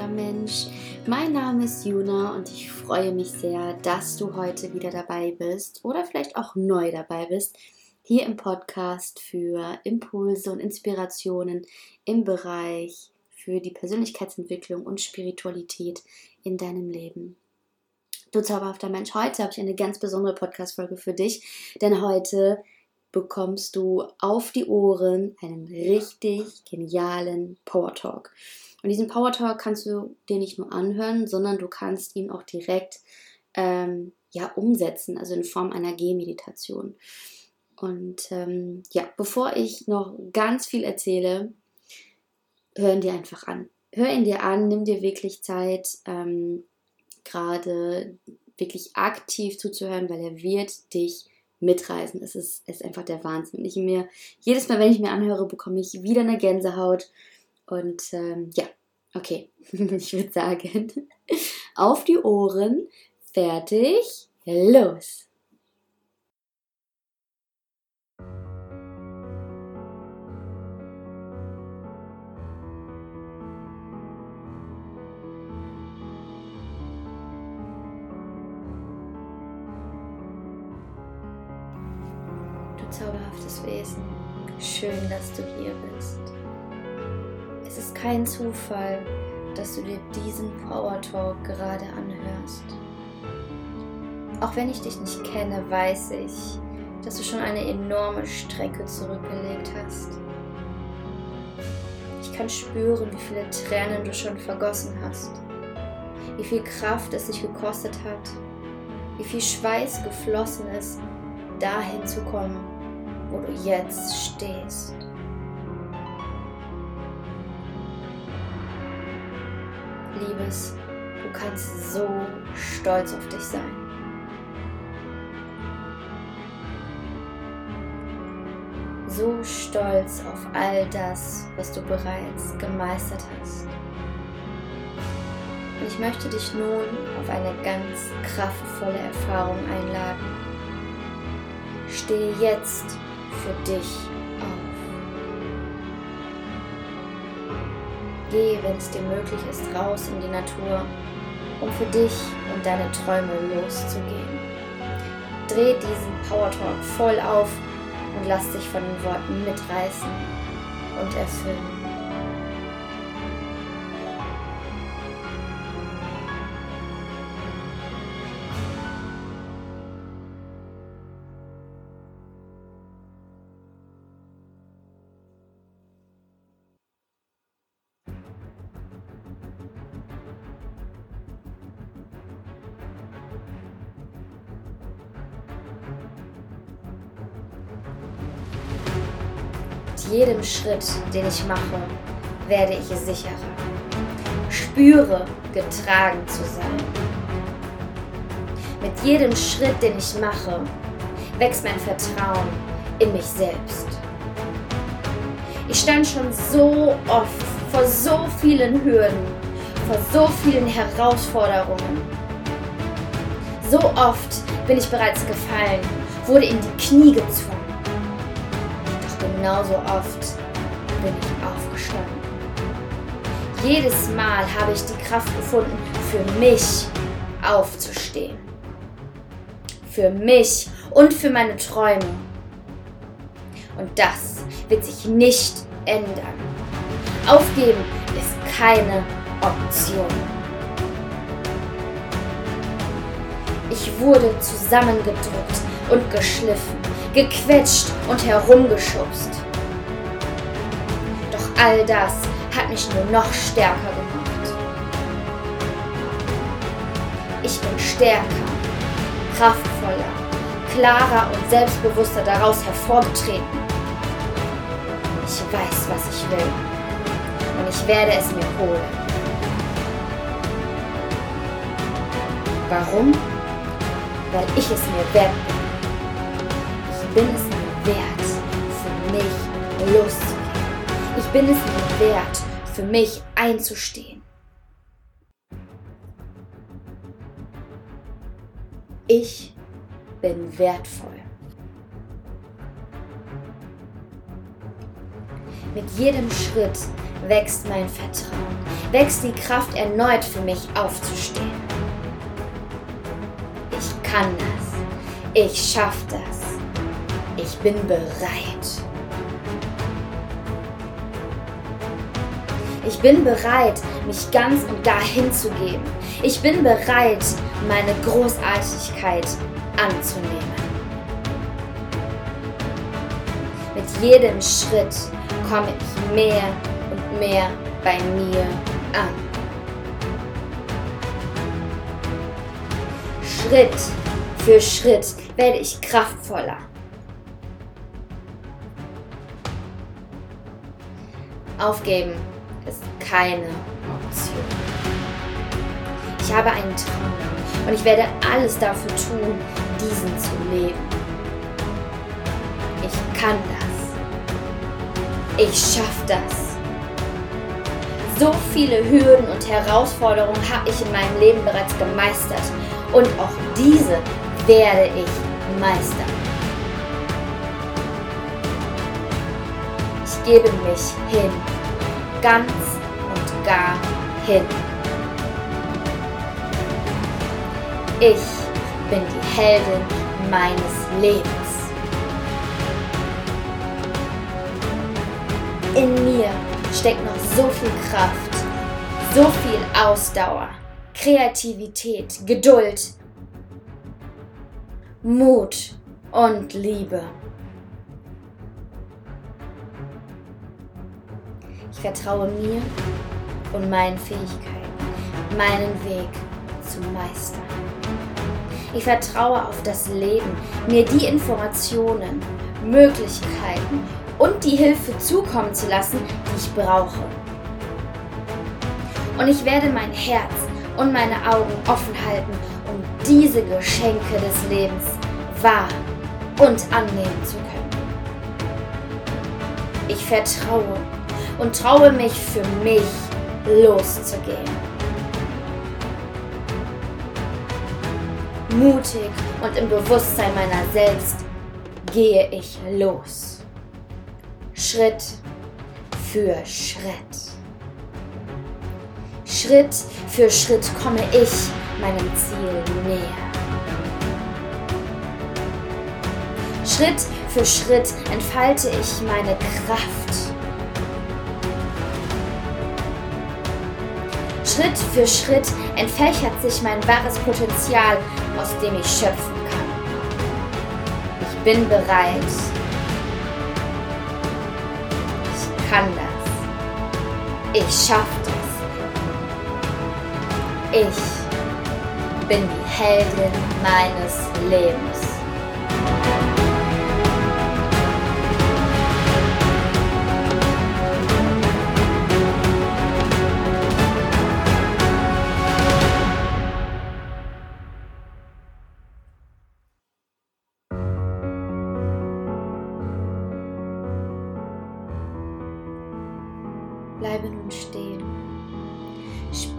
zauberhafter Mensch. Mein Name ist Juna und ich freue mich sehr, dass du heute wieder dabei bist oder vielleicht auch neu dabei bist, hier im Podcast für Impulse und Inspirationen im Bereich für die Persönlichkeitsentwicklung und Spiritualität in deinem Leben. Du zauberhafter Mensch, heute habe ich eine ganz besondere Podcast-Folge für dich, denn heute bekommst du auf die Ohren einen richtig genialen Power Talk. Und diesen Power Talk kannst du dir nicht nur anhören, sondern du kannst ihn auch direkt ähm, ja, umsetzen, also in Form einer Gehmeditation. Und ähm, ja, bevor ich noch ganz viel erzähle, hör ihn dir einfach an. Hör ihn dir an, nimm dir wirklich Zeit, ähm, gerade wirklich aktiv zuzuhören, weil er wird dich mitreißen. Es ist, ist einfach der Wahnsinn. Ich mir, jedes Mal, wenn ich mir anhöre, bekomme ich wieder eine Gänsehaut. Und ähm, ja, okay, ich würde sagen, auf die Ohren, fertig, los! Zauberhaftes Wesen. Schön, dass du hier bist. Es ist kein Zufall, dass du dir diesen Power Talk gerade anhörst. Auch wenn ich dich nicht kenne, weiß ich, dass du schon eine enorme Strecke zurückgelegt hast. Ich kann spüren, wie viele Tränen du schon vergossen hast, wie viel Kraft es dich gekostet hat, wie viel Schweiß geflossen ist, dahin zu kommen, wo du jetzt stehst. Liebes, du kannst so stolz auf dich sein. So stolz auf all das, was du bereits gemeistert hast. Und ich möchte dich nun auf eine ganz kraftvolle Erfahrung einladen. Stehe jetzt für dich auf. Geh, wenn es dir möglich ist, raus in die Natur, um für dich und deine Träume loszugehen. Dreh diesen Power Talk voll auf und lass dich von den Worten mitreißen und erfüllen. Jedem Schritt, den ich mache, werde ich sicherer. Spüre, getragen zu sein. Mit jedem Schritt, den ich mache, wächst mein Vertrauen in mich selbst. Ich stand schon so oft vor so vielen Hürden, vor so vielen Herausforderungen. So oft bin ich bereits gefallen, wurde in die Knie gezwungen genauso oft bin ich aufgestanden. Jedes Mal habe ich die Kraft gefunden, für mich aufzustehen. Für mich und für meine Träume. Und das wird sich nicht ändern. Aufgeben ist keine Option. Ich wurde zusammengedrückt und geschliffen gequetscht und herumgeschubst. Doch all das hat mich nur noch stärker gemacht. Ich bin stärker, kraftvoller, klarer und selbstbewusster daraus hervorgetreten. Ich weiß, was ich will und ich werde es mir holen. Warum? Weil ich es mir wert bin bin es mir wert, für mich loszugehen. Ich bin es mir wert, für mich einzustehen. Ich bin wertvoll. Mit jedem Schritt wächst mein Vertrauen, wächst die Kraft erneut für mich aufzustehen. Ich kann das, ich schaffe das, ich bin bereit. Ich bin bereit, mich ganz und gar hinzugeben. Ich bin bereit, meine Großartigkeit anzunehmen. Mit jedem Schritt komme ich mehr und mehr bei mir an. Schritt für Schritt werde ich kraftvoller. Aufgeben ist keine Option. Ich habe einen Traum und ich werde alles dafür tun, diesen zu leben. Ich kann das. Ich schaffe das. So viele Hürden und Herausforderungen habe ich in meinem Leben bereits gemeistert und auch diese werde ich meistern. Gebe mich hin ganz und gar hin. Ich bin die Heldin meines Lebens. In mir steckt noch so viel Kraft, so viel Ausdauer, Kreativität, Geduld, Mut und Liebe. Vertraue mir und meinen Fähigkeiten, meinen Weg zu meistern. Ich vertraue auf das Leben, mir die Informationen, Möglichkeiten und die Hilfe zukommen zu lassen, die ich brauche. Und ich werde mein Herz und meine Augen offen halten, um diese Geschenke des Lebens wahr und annehmen zu können. Ich vertraue und traue mich für mich loszugehen. Mutig und im Bewusstsein meiner selbst gehe ich los. Schritt für Schritt. Schritt für Schritt komme ich meinem Ziel näher. Schritt für Schritt entfalte ich meine Kraft. Schritt für Schritt entfächert sich mein wahres Potenzial, aus dem ich schöpfen kann. Ich bin bereit. Ich kann das. Ich schaffe das. Ich bin die Heldin meines Lebens.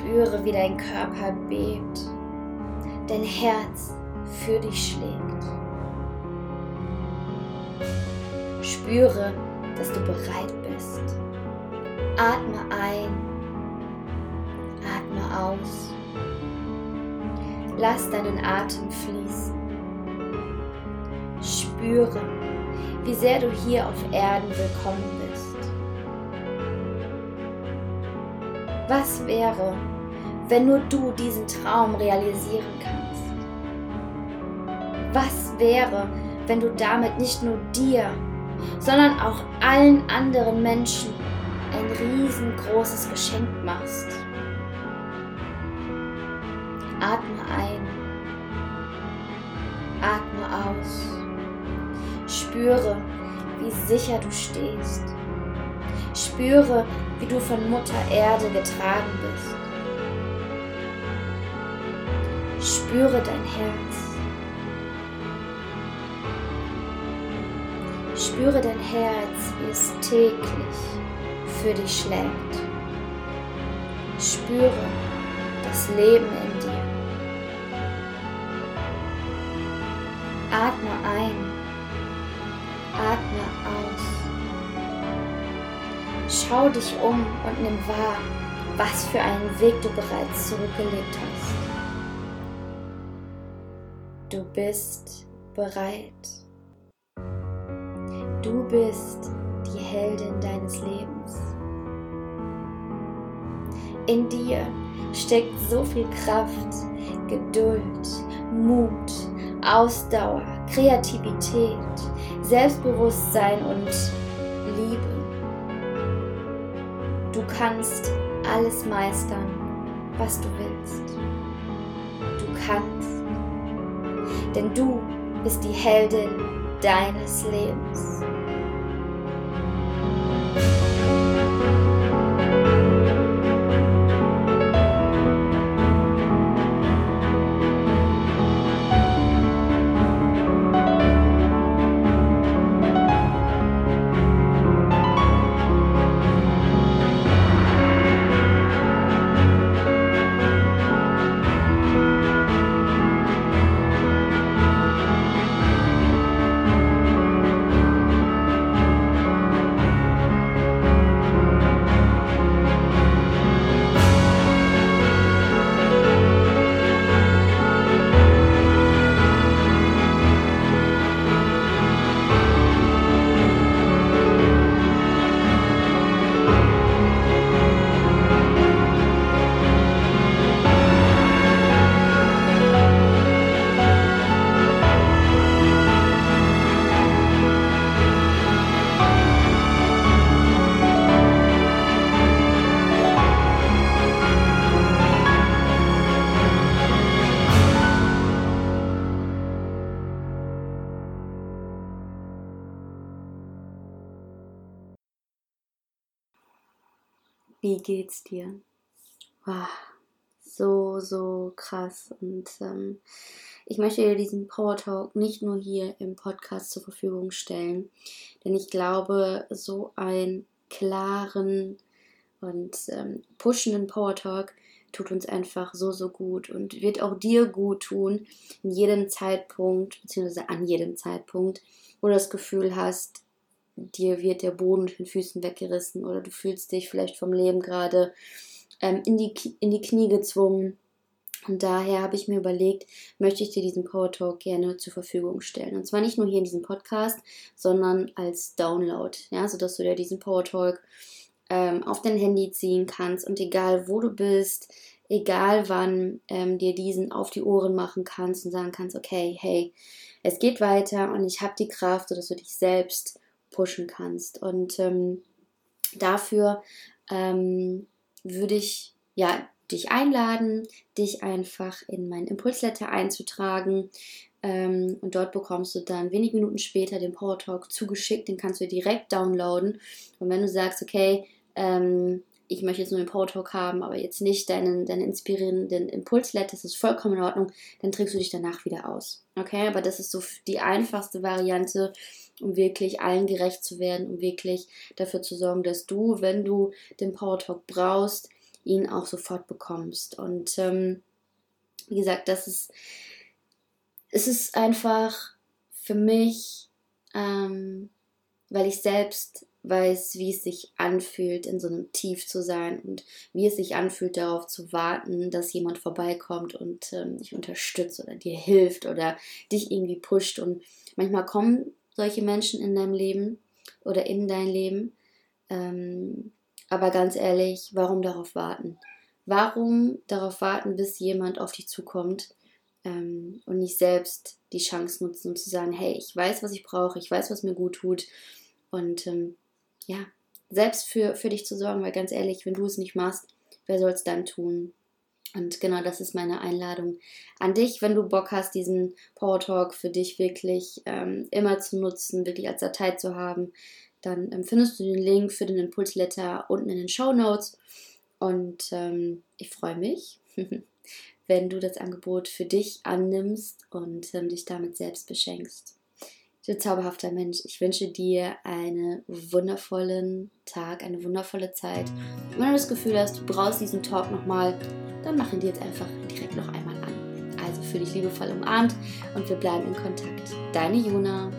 Spüre, wie dein Körper bebt, dein Herz für dich schlägt. Spüre, dass du bereit bist. Atme ein, atme aus. Lass deinen Atem fließen. Spüre, wie sehr du hier auf Erden willkommen bist. Was wäre, wenn nur du diesen Traum realisieren kannst? Was wäre, wenn du damit nicht nur dir, sondern auch allen anderen Menschen ein riesengroßes Geschenk machst? Atme ein, atme aus, spüre, wie sicher du stehst. Spüre, wie du von Mutter Erde getragen bist. Spüre dein Herz. Spüre dein Herz, wie es täglich für dich schlägt. Spüre das Leben in dir. Atme ein, Schau dich um und nimm wahr, was für einen Weg du bereits zurückgelegt hast. Du bist bereit. Du bist die Heldin deines Lebens. In dir steckt so viel Kraft, Geduld, Mut, Ausdauer, Kreativität, Selbstbewusstsein und Liebe. Du kannst alles meistern, was du willst. Du kannst. Denn du bist die Heldin deines Lebens. Wie geht's dir? Wow, so, so krass. Und ähm, ich möchte dir diesen Power Talk nicht nur hier im Podcast zur Verfügung stellen, denn ich glaube, so einen klaren und ähm, pushenden Power Talk tut uns einfach so, so gut und wird auch dir gut tun, in jedem Zeitpunkt, beziehungsweise an jedem Zeitpunkt, wo du das Gefühl hast, dir wird der Boden mit den Füßen weggerissen oder du fühlst dich vielleicht vom Leben gerade ähm, in, die, in die Knie gezwungen. Und daher habe ich mir überlegt, möchte ich dir diesen Power Talk gerne zur Verfügung stellen. Und zwar nicht nur hier in diesem Podcast, sondern als Download, ja, sodass du dir diesen Power Talk ähm, auf dein Handy ziehen kannst und egal wo du bist, egal wann ähm, dir diesen auf die Ohren machen kannst und sagen kannst, okay, hey, es geht weiter und ich habe die Kraft, sodass du dich selbst pushen kannst. Und ähm, dafür ähm, würde ich ja dich einladen, dich einfach in mein Impulsletter einzutragen. Ähm, und dort bekommst du dann wenige Minuten später den Power Talk zugeschickt. Den kannst du direkt downloaden. Und wenn du sagst, okay, ähm, ich möchte jetzt nur den Power Talk haben, aber jetzt nicht deinen, deinen inspirierenden Impulsletter, das ist vollkommen in Ordnung, dann trägst du dich danach wieder aus. Okay, aber das ist so die einfachste Variante, um wirklich allen gerecht zu werden, um wirklich dafür zu sorgen, dass du, wenn du den Power Talk brauchst, ihn auch sofort bekommst. Und ähm, wie gesagt, das ist, es ist einfach für mich, ähm, weil ich selbst weiß, wie es sich anfühlt, in so einem Tief zu sein und wie es sich anfühlt, darauf zu warten, dass jemand vorbeikommt und ähm, dich unterstützt oder dir hilft oder dich irgendwie pusht. Und manchmal kommen solche Menschen in deinem Leben oder in dein Leben. Ähm, aber ganz ehrlich, warum darauf warten? Warum darauf warten, bis jemand auf dich zukommt ähm, und nicht selbst die Chance nutzen, um zu sagen, hey, ich weiß, was ich brauche, ich weiß, was mir gut tut. Und ähm, ja, selbst für, für dich zu sorgen, weil ganz ehrlich, wenn du es nicht machst, wer soll es dann tun? Und genau das ist meine Einladung an dich, wenn du Bock hast, diesen Power Talk für dich wirklich ähm, immer zu nutzen, wirklich als Datei zu haben, dann ähm, findest du den Link für den Impulsletter unten in den Show Notes. Und ähm, ich freue mich, wenn du das Angebot für dich annimmst und ähm, dich damit selbst beschenkst. Du zauberhafter Mensch, ich wünsche dir einen wundervollen Tag, eine wundervolle Zeit. wenn du das Gefühl hast, du brauchst diesen Talk nochmal, dann mach ihn dir jetzt einfach direkt noch einmal an. Also fühle dich liebevoll umarmt und wir bleiben in Kontakt. Deine Juna.